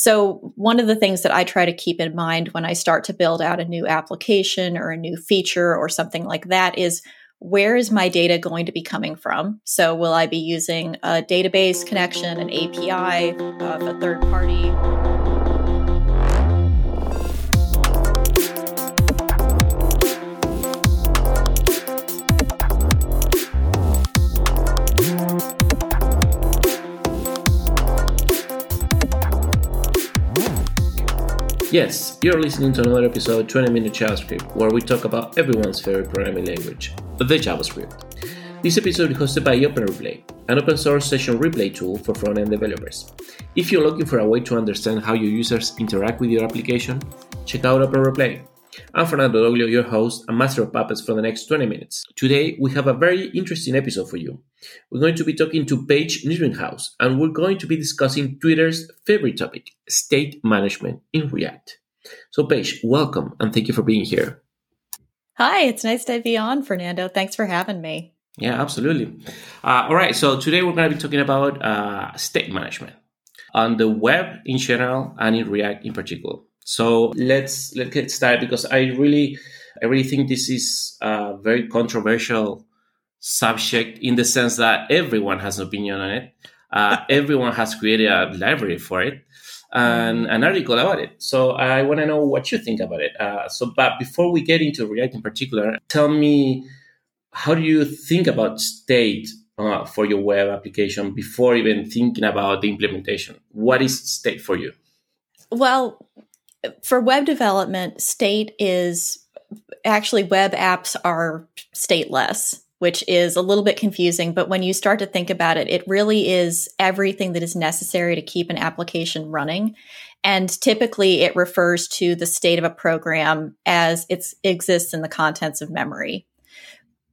So, one of the things that I try to keep in mind when I start to build out a new application or a new feature or something like that is where is my data going to be coming from? So, will I be using a database connection, an API of a third party? Yes, you're listening to another episode of 20 Minute JavaScript, where we talk about everyone's favorite programming language, the JavaScript. This episode is hosted by OpenReplay, an open source session replay tool for front end developers. If you're looking for a way to understand how your users interact with your application, check out OpenReplay. I'm Fernando Doglio, your host and master of puppets for the next 20 minutes. Today, we have a very interesting episode for you. We're going to be talking to Paige Niedringhaus, and we're going to be discussing Twitter's favorite topic, state management in React. So, Paige, welcome, and thank you for being here. Hi, it's nice to be on, Fernando. Thanks for having me. Yeah, absolutely. Uh, all right, so today we're going to be talking about uh, state management on the web in general and in React in particular. So let's let's get started because I really I really think this is a very controversial subject in the sense that everyone has an opinion on it. Uh, everyone has created a library for it and an article about it. So I want to know what you think about it. Uh, so, but before we get into React in particular, tell me how do you think about state uh, for your web application before even thinking about the implementation? What is state for you? Well, for web development, state is actually web apps are stateless, which is a little bit confusing. But when you start to think about it, it really is everything that is necessary to keep an application running. And typically it refers to the state of a program as it exists in the contents of memory.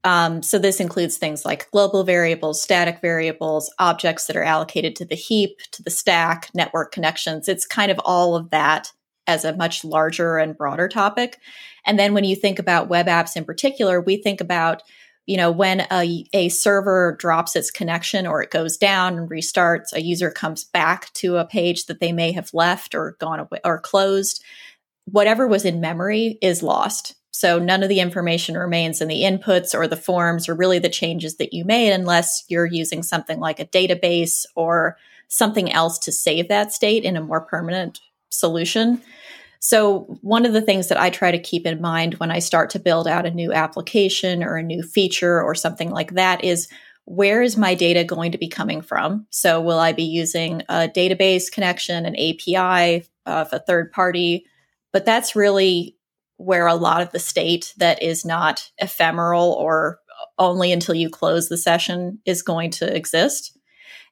Um, so this includes things like global variables, static variables, objects that are allocated to the heap, to the stack, network connections. It's kind of all of that as a much larger and broader topic. And then when you think about web apps in particular, we think about you know when a, a server drops its connection or it goes down and restarts a user comes back to a page that they may have left or gone away or closed whatever was in memory is lost so none of the information remains in the inputs or the forms or really the changes that you made unless you're using something like a database or something else to save that state in a more permanent solution. So, one of the things that I try to keep in mind when I start to build out a new application or a new feature or something like that is where is my data going to be coming from? So, will I be using a database connection, an API of a third party? But that's really where a lot of the state that is not ephemeral or only until you close the session is going to exist.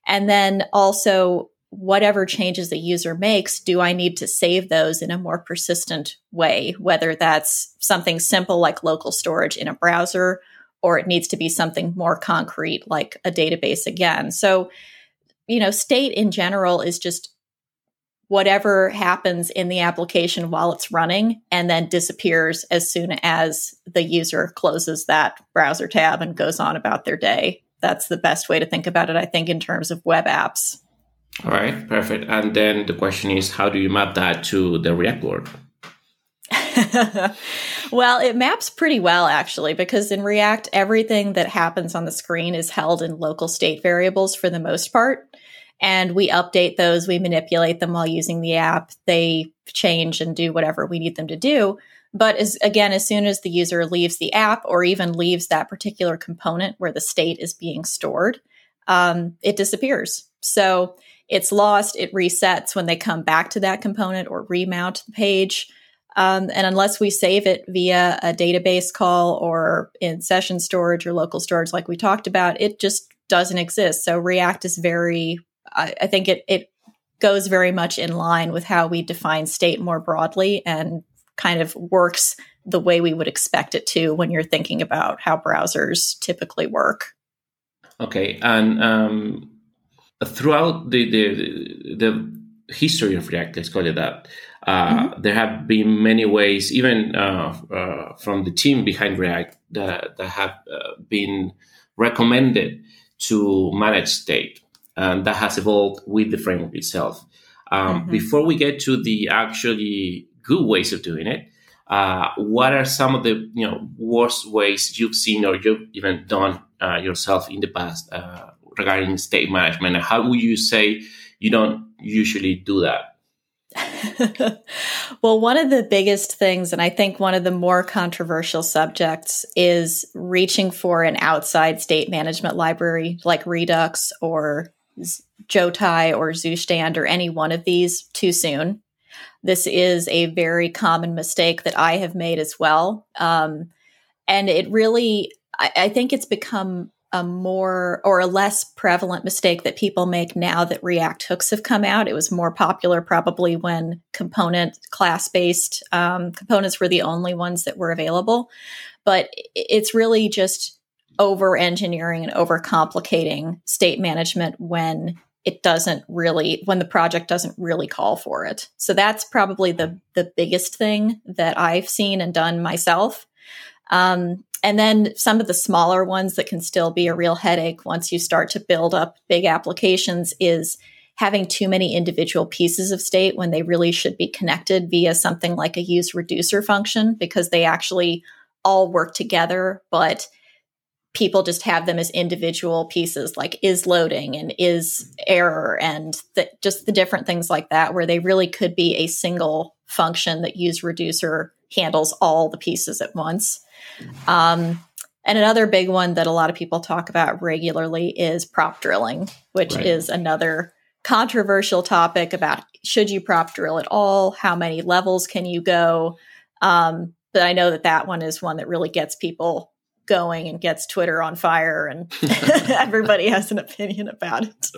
And then also, whatever changes the user makes, do I need to save those in a more persistent way? Whether that's something simple like local storage in a browser, or it needs to be something more concrete like a database again. So, you know, state in general is just whatever happens in the application while it's running and then disappears as soon as the user closes that browser tab and goes on about their day. That's the best way to think about it, I think, in terms of web apps. All right, perfect. And then the question is, how do you map that to the React world? well, it maps pretty well actually, because in React, everything that happens on the screen is held in local state variables for the most part. And we update those, we manipulate them while using the app. They change and do whatever we need them to do. But as, again, as soon as the user leaves the app or even leaves that particular component where the state is being stored, um, it disappears. So it's lost, it resets when they come back to that component or remount the page. Um, and unless we save it via a database call or in session storage or local storage, like we talked about, it just doesn't exist. So React is very, I, I think it, it goes very much in line with how we define state more broadly and kind of works the way we would expect it to when you're thinking about how browsers typically work. Okay, and um, throughout the, the, the history of React, let's call it that, uh, mm-hmm. there have been many ways, even uh, uh, from the team behind React, that, that have uh, been recommended to manage state, and that has evolved with the framework itself. um, mm-hmm. before we get to the actually good ways of doing it, uh, what are some of the you know worst ways you've seen or you've even done uh, yourself in the past uh, regarding state management? How would you say you don't usually do that? well, one of the biggest things, and I think one of the more controversial subjects, is reaching for an outside state management library like Redux or Jotai or Zustand or any one of these too soon. This is a very common mistake that I have made as well. Um, and it really, I, I think it's become a more or a less prevalent mistake that people make now that React hooks have come out. It was more popular probably when component class based um, components were the only ones that were available. But it's really just over engineering and over complicating state management when it doesn't really when the project doesn't really call for it. So that's probably the the biggest thing that I've seen and done myself. Um, and then some of the smaller ones that can still be a real headache once you start to build up big applications is having too many individual pieces of state when they really should be connected via something like a use reducer function because they actually all work together, but people just have them as individual pieces like is loading and is error and the, just the different things like that where they really could be a single function that use reducer handles all the pieces at once um, and another big one that a lot of people talk about regularly is prop drilling, which right. is another controversial topic about should you prop drill at all? How many levels can you go? Um, but I know that that one is one that really gets people going and gets Twitter on fire, and everybody has an opinion about it.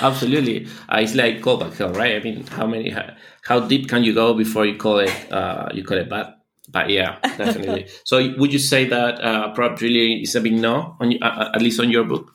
Absolutely, uh, it's like callback hell, right? I mean, how many, how, how, deep can you go before you call it, uh, you call it bad? but yeah, definitely. so would you say that uh, prop drilling is a big no, on uh, uh, at least on your book?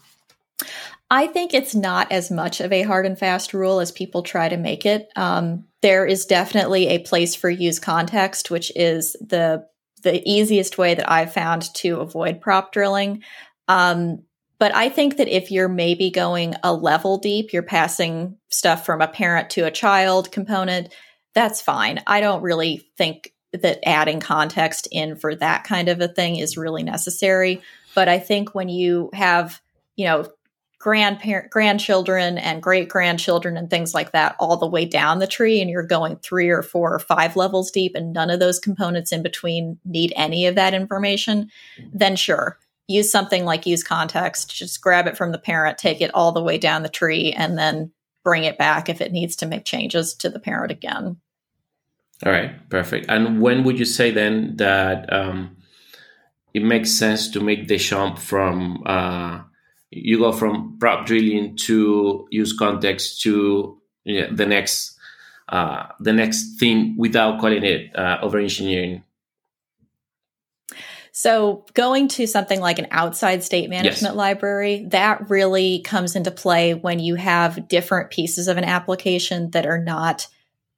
I think it's not as much of a hard and fast rule as people try to make it. Um, there is definitely a place for use context, which is the the easiest way that I've found to avoid prop drilling. Um, but I think that if you're maybe going a level deep, you're passing stuff from a parent to a child component, that's fine. I don't really think that adding context in for that kind of a thing is really necessary. But I think when you have, you know, grandparent grandchildren and great grandchildren and things like that all the way down the tree and you're going three or four or five levels deep and none of those components in between need any of that information then sure use something like use context just grab it from the parent take it all the way down the tree and then bring it back if it needs to make changes to the parent again all right, perfect. And when would you say then that um, it makes sense to make the jump from uh, you go from prop drilling to use context to you know, the next uh, the next thing without calling it uh, over engineering? So, going to something like an outside state management yes. library, that really comes into play when you have different pieces of an application that are not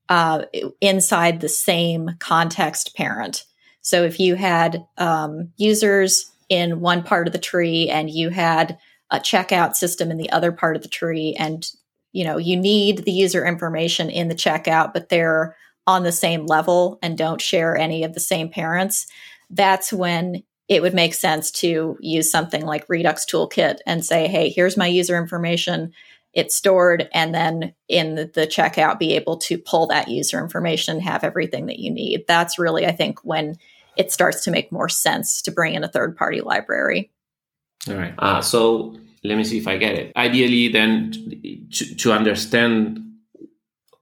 uh, inside the same context parent. So if you had um, users in one part of the tree and you had a checkout system in the other part of the tree, and you know you need the user information in the checkout, but they're on the same level and don't share any of the same parents, that's when it would make sense to use something like Redux Toolkit and say, hey, here's my user information. It's stored and then in the, the, checkout be able to pull that user information have everything that you need. That's really i think when it starts to make more sense to bring in a third party library. All right. Uh, so let me see if i get it. Ideally then to, to understand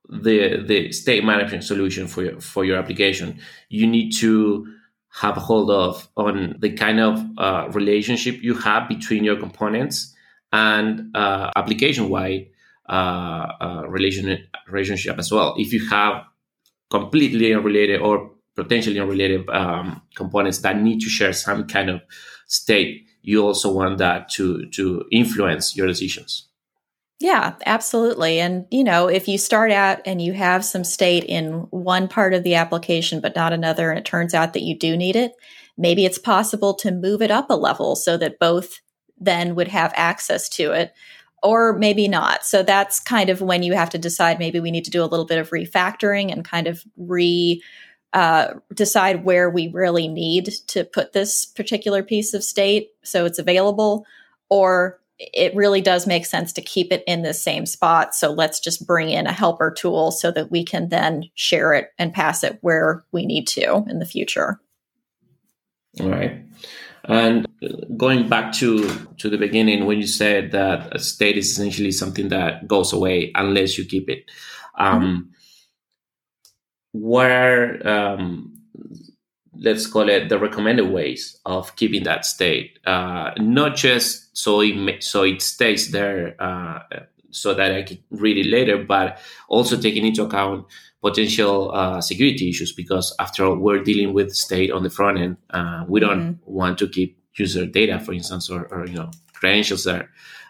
the the state management solution for your for your application you need to have a hold of on the kind of uh, relationship you have between your components and uh, application wide uh, uh, relation, relationship as well. If you have completely unrelated or potentially unrelated um, components that need to share some kind of state, you also want that to to influence your decisions. Yeah, absolutely. And you know, if you start out and you have some state in one part of the application but not another and it turns out that you do need it, maybe it's possible to move it up a level so that both then would have access to it. or maybe not. So that's kind of when you have to decide maybe we need to do a little bit of refactoring and kind of re uh, decide where we really need to put this particular piece of state so it's available, or it really does make sense to keep it in the same spot. So let's just bring in a helper tool so that we can then share it and pass it where we need to in the future. All right. And going back to to the beginning when you said that a state is essentially something that goes away unless you keep it. Um, mm-hmm what um, let's call it the recommended ways of keeping that state uh, not just so it so it stays there uh, so that I can read it later, but also taking into account potential uh, security issues because after all, we're dealing with state on the front end. Uh, we don't mm-hmm. want to keep user data, for instance, or, or you know credentials there.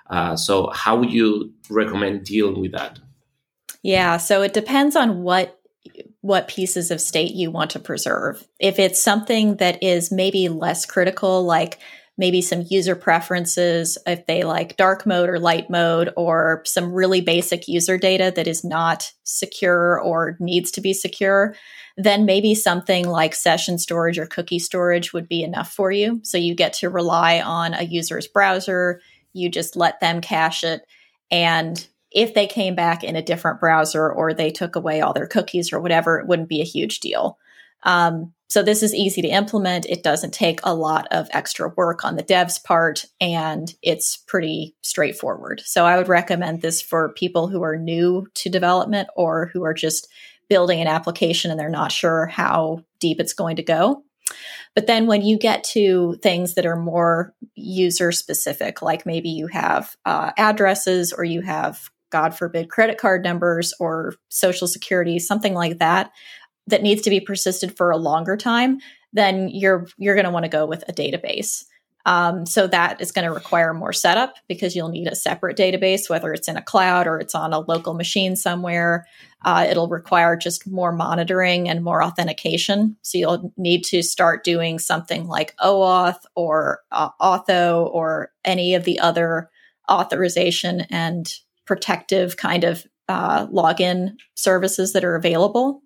Uh, so, how would you recommend dealing with that? Yeah, so it depends on what what pieces of state you want to preserve. If it's something that is maybe less critical, like maybe some user preferences, if they like dark mode or light mode, or some really basic user data that is not secure or needs to be secure, then maybe something like session storage or cookie storage would be enough for you. So you get to rely on a user's browser, you just let them cache it. And if they came back in a different browser or they took away all their cookies or whatever, it wouldn't be a huge deal. Um, so this is easy to implement. It doesn't take a lot of extra work on the dev's part, and it's pretty straightforward. So I would recommend this for people who are new to development or who are just building an application and they're not sure how deep it's going to go. But then when you get to things that are more user specific, like maybe you have uh, addresses or you have God forbid, credit card numbers or social security, something like that, that needs to be persisted for a longer time, then you're you're going to want to go with a database. Um, so that is going to require more setup because you'll need a separate database, whether it's in a cloud or it's on a local machine somewhere. Uh, it'll require just more monitoring and more authentication. So you'll need to start doing something like OAuth or uh, Auth0 or any of the other authorization and protective kind of uh, login services that are available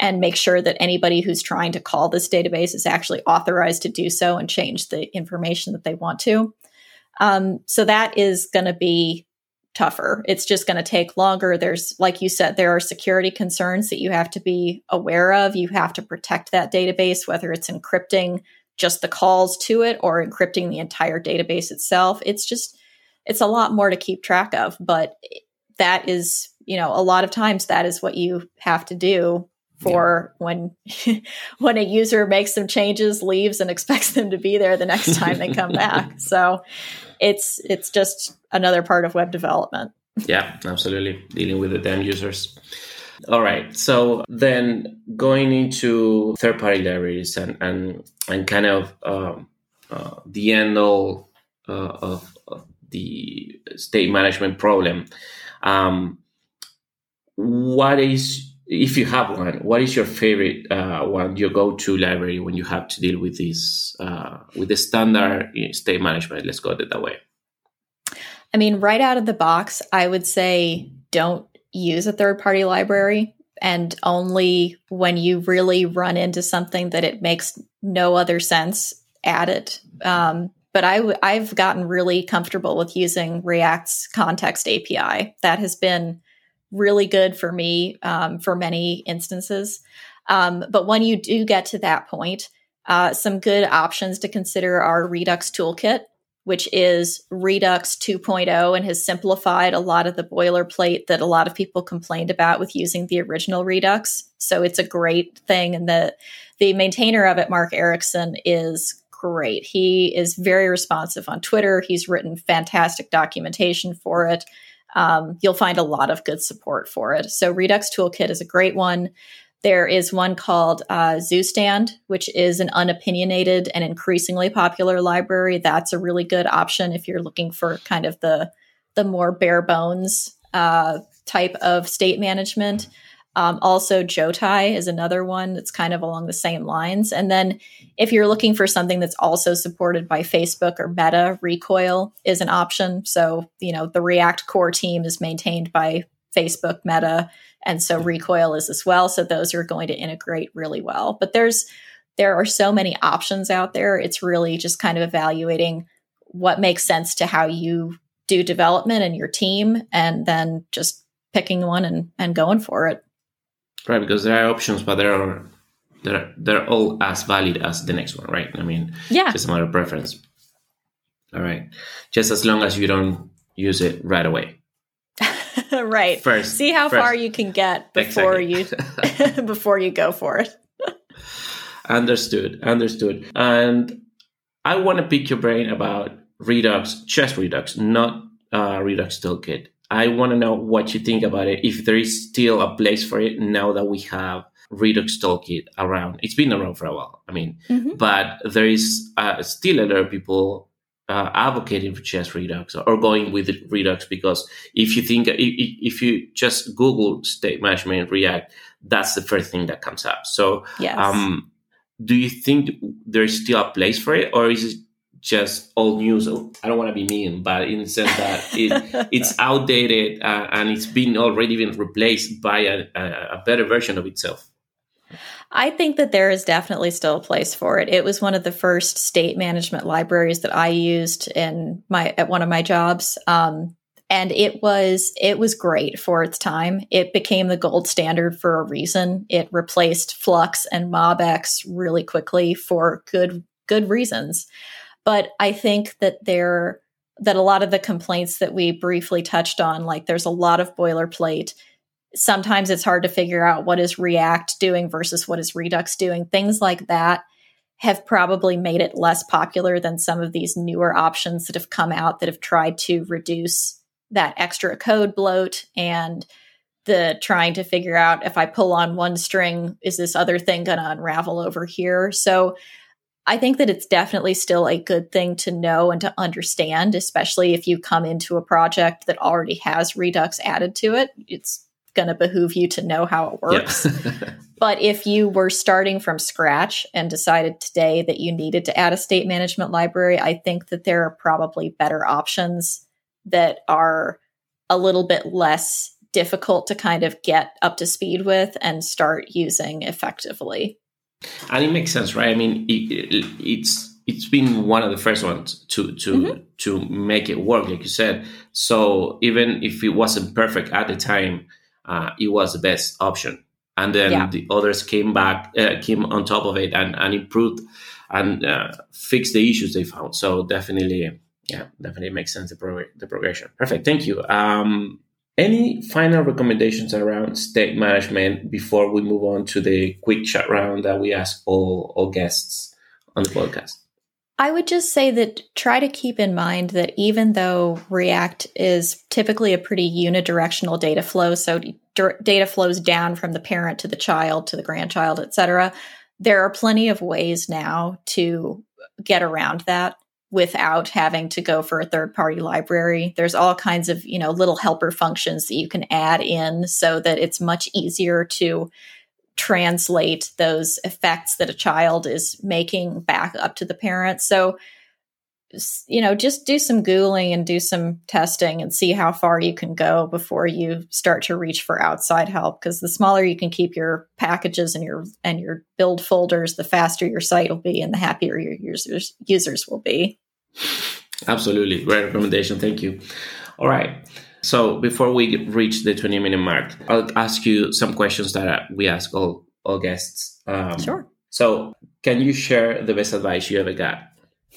and make sure that anybody who's trying to call this database is actually authorized to do so and change the information that they want to. Um, so that is going to be tougher. It's just going to take longer. There's, like you said, there are security concerns that you have to be aware of. You have to protect that database, whether it's encrypting just the calls to it or encrypting the entire database itself. It's just, it's a lot more to keep track of, but that is, you know, a lot of times that is what you have to do for yeah. when when a user makes some changes, leaves and expects them to be there the next time they come back. So it's it's just another part of web development. Yeah, absolutely. Dealing with the end users. All right. So then going into third party libraries and, and, and kind of um, uh, the end all uh, of the state management problem. Um, what is, if you have one, what is your favorite uh, one, your go-to library when you have to deal with this, uh, with the standard state management? Let's go that way. I mean, right out of the box, I would say don't use a third-party library and only when you really run into something that it makes no other sense add it um, but i w- I've gotten really comfortable with using React's context API. That has been really good for me um, for many instances. Um, but when you do get to that point, uh, some good options to consider are Redux Toolkit, which is Redux 2.0 and has simplified a lot of the boilerplate that a lot of people complained about with using the original Redux. So it's a great thing. And the the maintainer of it, Mark Erikson, is great. He is very responsive on Twitter. He's written fantastic documentation for it. Um, you'll find a lot of good support for it. So, Redux Toolkit is a great one. There is one called uh, Zustand, which is an unopinionated and increasingly popular library. That's a really good option if you're looking for kind of the the more bare bones uh, type of state management. Um, also, Jotai is another one that's kind of along the same lines. And then, if you're looking for something that's also supported by Facebook or Meta, Recoil is an option. So, you know, the React core team is maintained by Facebook, Meta, and so Recoil is as well. So those are going to integrate really well. But there's there are so many options out there. It's really just kind of evaluating what makes sense to how you do development and your team, and then just picking one and, and going for it. Right, because there are options, but there are they're they're all as valid as the next one, right? I mean, yeah, just a matter of preference. All right, just as long as you don't use it right away. right. First, see how first. far you can get before exactly. you before you go for it. understood. Understood. And I want to pick your brain about Redux, just Redux, not uh, Redux Toolkit. I want to know what you think about it. If there is still a place for it now that we have Redux Toolkit around. It's been around for a while. I mean, mm-hmm. but there is uh, still a lot of people uh, advocating for just Redux or going with Redux because if you think if you just Google state management React, that's the first thing that comes up. So, yes. um, do you think there's still a place for it, or is it just old news? I don't want to be mean, but in the sense that it, it's outdated uh, and it's been already been replaced by a, a better version of itself. I think that there is definitely still a place for it. It was one of the first state management libraries that I used in my at one of my jobs. Um, and it was it was great for its time. It became the gold standard for a reason. It replaced Flux and MobX really quickly for good good reasons. But I think that there that a lot of the complaints that we briefly touched on, like there's a lot of boilerplate sometimes it's hard to figure out what is React doing versus what is Redux doing. Things like that have probably made it less popular than some of these newer options that have come out that have tried to reduce that extra code bloat and the trying to figure out if I pull on one string, is this other thing going to unravel over here? So I think that it's definitely still a good thing to know and to understand, especially if you come into a project that already has Redux added to it. It's going to behoove you to know how it works. Yeah. but if you were starting from scratch and decided today that you needed to add a state management library, I think that there are probably better options that are a little bit less difficult to kind of get up to speed with and start using effectively. And it makes sense, right? I mean, it, it, it's it's been one of the first ones to to mm-hmm. to make it work, like you said. So even if it wasn't perfect at the time, uh, it was the best option. And then yeah. the others came back, uh, came on top of it and, and improved and uh, fixed the issues they found. So definitely, yeah, definitely makes sense the, prog- the progression. Perfect. Thank you. Um, any final recommendations around state management before we move on to the quick chat round that we ask all, all guests on the podcast? I would just say that try to keep in mind that even though React is typically a pretty unidirectional data flow, so data flows down from the parent to the child to the grandchild, etc., there are plenty of ways now to get around that without having to go for a third party library. There's all kinds of, you know, little helper functions that you can add in so that it's much easier to translate those effects that a child is making back up to the parent. So, you know, just do some Googling and do some testing and see how far you can go before you start to reach for outside help. Because the smaller you can keep your packages and your and your build folders, the faster your site will be and the happier your users users will be. Absolutely. Great recommendation. Thank you. All right. So before we reach the 20 minute mark, I'll ask you some questions that we ask all, all guests. Um, sure. So can you share the best advice you ever got?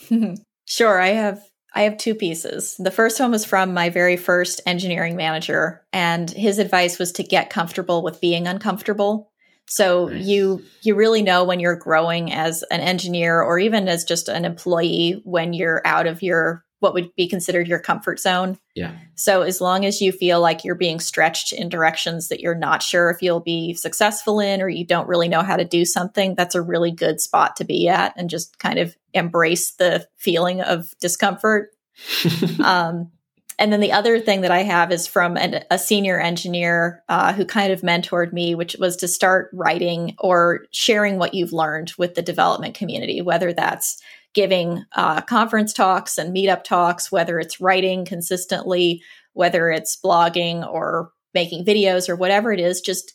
sure. I have I have two pieces. The first one was from my very first engineering manager, and his advice was to get comfortable with being uncomfortable. So nice. you you really know when you're growing as an engineer or even as just an employee when you're out of your what would be considered your comfort zone. Yeah. So as long as you feel like you're being stretched in directions that you're not sure if you'll be successful in or you don't really know how to do something, that's a really good spot to be at and just kind of embrace the feeling of discomfort. um, and then the other thing that I have is from an, a senior engineer uh, who kind of mentored me, which was to start writing or sharing what you've learned with the development community, whether that's giving uh, conference talks and meetup talks, whether it's writing consistently, whether it's blogging or making videos or whatever it is, just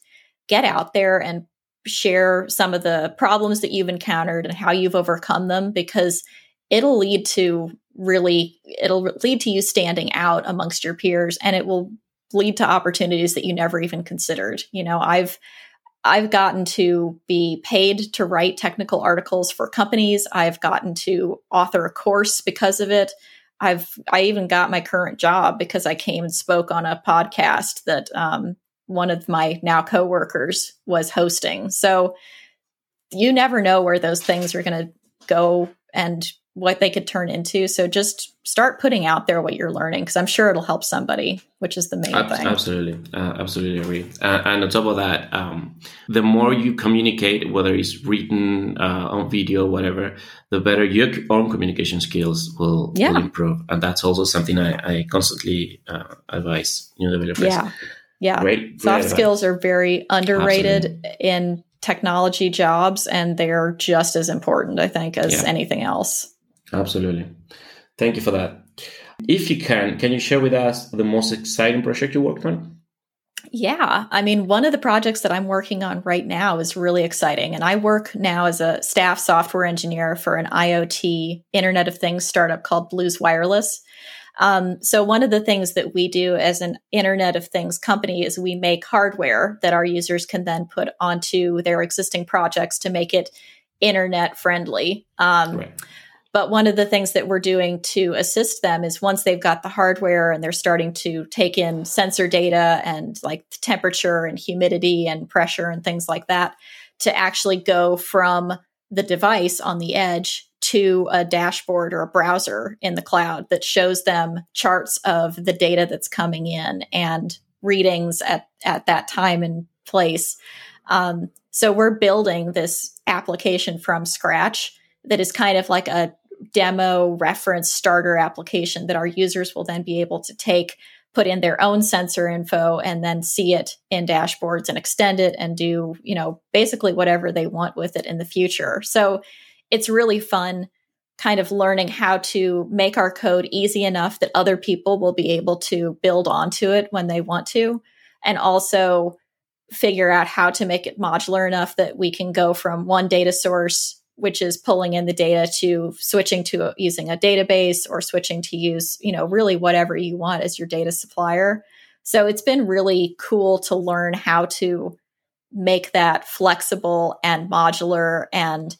get out there and share some of the problems that you've encountered and how you've overcome them because it'll lead to really it'll lead to you standing out amongst your peers and it will lead to opportunities that you never even considered. You know i've i've gotten to be paid to write technical articles for companies. I've gotten to author a course because of it. I've i even got my current job because i came and spoke on a podcast that um, one of my now coworkers was hosting so you never know where those things are going to go and what they could turn into. So just start putting out there what you're learning because I'm sure it'll help somebody, which is the main Ab- thing. Absolutely, uh, absolutely agree. Uh, and on top of that, um, the more you communicate, whether it's written uh, on video, whatever, the better your own communication skills will, yeah. will improve. And that's also something I, I constantly uh, advise new developers. Yeah, yeah. Great. Soft great skills are very underrated Absolutely. in technology jobs, and they're just as important, I think, as Yeah. anything else. Absolutely. Thank you for that. If you can, can you share with us the most exciting project you worked on? Yeah. I mean, one of the projects that I'm working on right now is really exciting. And I work now as a staff software engineer for an IoT Internet of Things startup called Blues Wireless. Um, so, one of the things that we do as an Internet of Things company is we make hardware that our users can then put onto their existing projects to make it internet friendly. Um, Right. but one of the things that we're doing to assist them is once they've got the hardware and they're starting to take in sensor data and like temperature and humidity and pressure and things like that, to actually go from the device on the edge to a dashboard or a browser in the cloud that shows them charts of the data that's coming in and readings at, at that time and place. Um, so we're building this application from scratch that is kind of like a demo reference starter application that our users will then be able to take put in their own sensor info and then see it in dashboards and extend it and do you know basically whatever they want with it in the future so it's really fun kind of learning how to make our code easy enough that other people will be able to build onto it when they want to and also figure out how to make it modular enough that we can go from one data source which is pulling in the data to switching to using a database or switching to use you know really whatever you want as your data supplier. So it's been really cool to learn how to make that flexible and modular and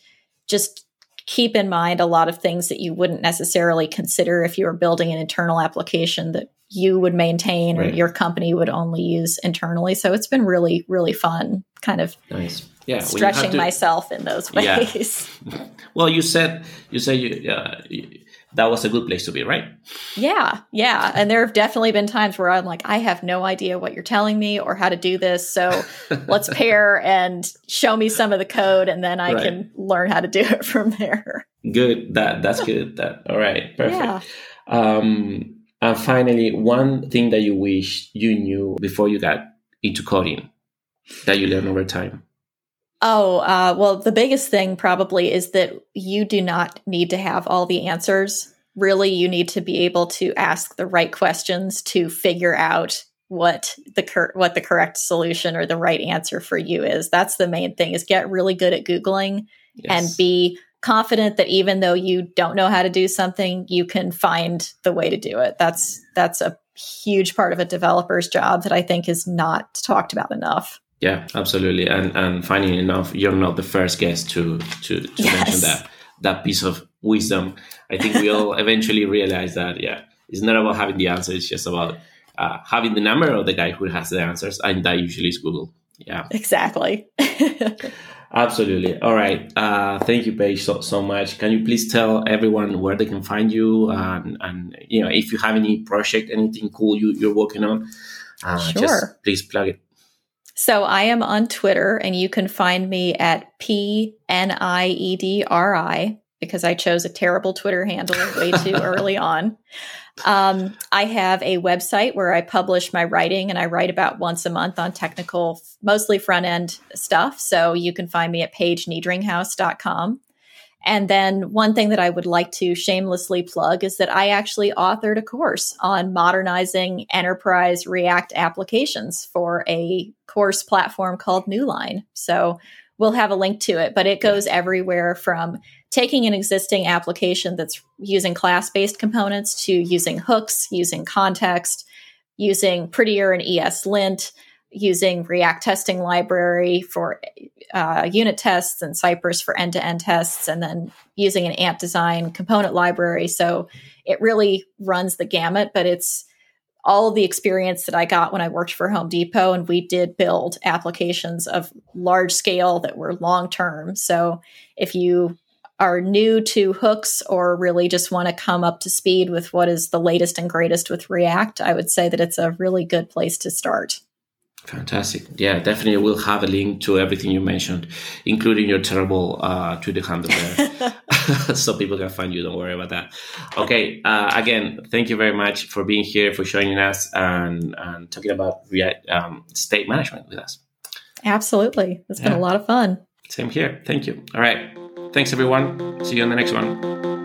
just keep in mind a lot of things that you wouldn't necessarily consider if you were building an internal application that you would maintain Right. or your company would only use internally so it's been really really fun kind of Nice. Yeah. when you have stretching to- myself in those Yeah. ways Well, you said you said you, uh, you- that was a good place to be, right? Yeah, yeah. And there have definitely been times where I'm like, I have no idea what you're telling me or how to do this. So let's pair and show me some of the code and then I Right. can learn how to do it from there. Good. That that's good. That all right. Perfect. Yeah. Um, and finally, one thing that you wish you knew before you got into coding that you learned over time. Oh, uh, well, the biggest thing probably is that you do not need to have all the answers. Really, you need to be able to ask the right questions to figure out what the cor- what the correct solution or the right answer for you is. That's the main thing: is get really good at googling Yes. and be confident that even though you don't know how to do something, you can find the way to do it. That's that's a huge part of a developer's job that I think is not talked about enough. Yeah, absolutely. And and finding enough, you're not the first guest to to, to Yes. mention that that piece of wisdom. I think we all eventually realize that. Yeah, it's not about having the answer. It's just about uh, having the number of the guy who has the answers, and that usually is Google. Yeah, Exactly. absolutely. All right. Uh, thank you, Paige, so so much. Can you please tell everyone where they can find you, and and you know if you have any project, anything cool you you're working on? Uh, Sure. Just please plug it. So I am on Twitter and you can find me at P N I E D R I because I chose a terrible Twitter handle way too early on. Um, I have a website where I publish my writing and I write about once a month on technical, mostly front end stuff. So you can find me at paigeniedringhaus.com. And then one thing that I would like to shamelessly plug is that I actually authored a course on modernizing enterprise React applications for a course platform called Newline. So we'll have a link to it, but it goes everywhere from taking an existing application that's using class based components to using hooks, using context, using Prettier and ESLint, using React testing library for uh, unit tests and Cypress for end to end tests, and then using an Ant Design component library. So it really runs the gamut, but it's all the experience that I got when I worked for Home Depot, and we did build applications of large scale that were long term. So if you are new to hooks or really just want to come up to speed with what is the latest and greatest with React, I would say that it's a really good place to start. Fantastic. Yeah, definitely. We'll have a link to everything you mentioned, including your terrible uh, Twitter handle there, so people can find you. Don't worry about that. Okay. Uh, again, thank you very much for being here, for joining us, and, and talking about um, state management with us. Absolutely. It's yeah. been a lot of fun. Same here. Thank you. All right. Thanks, everyone. See you on the next one.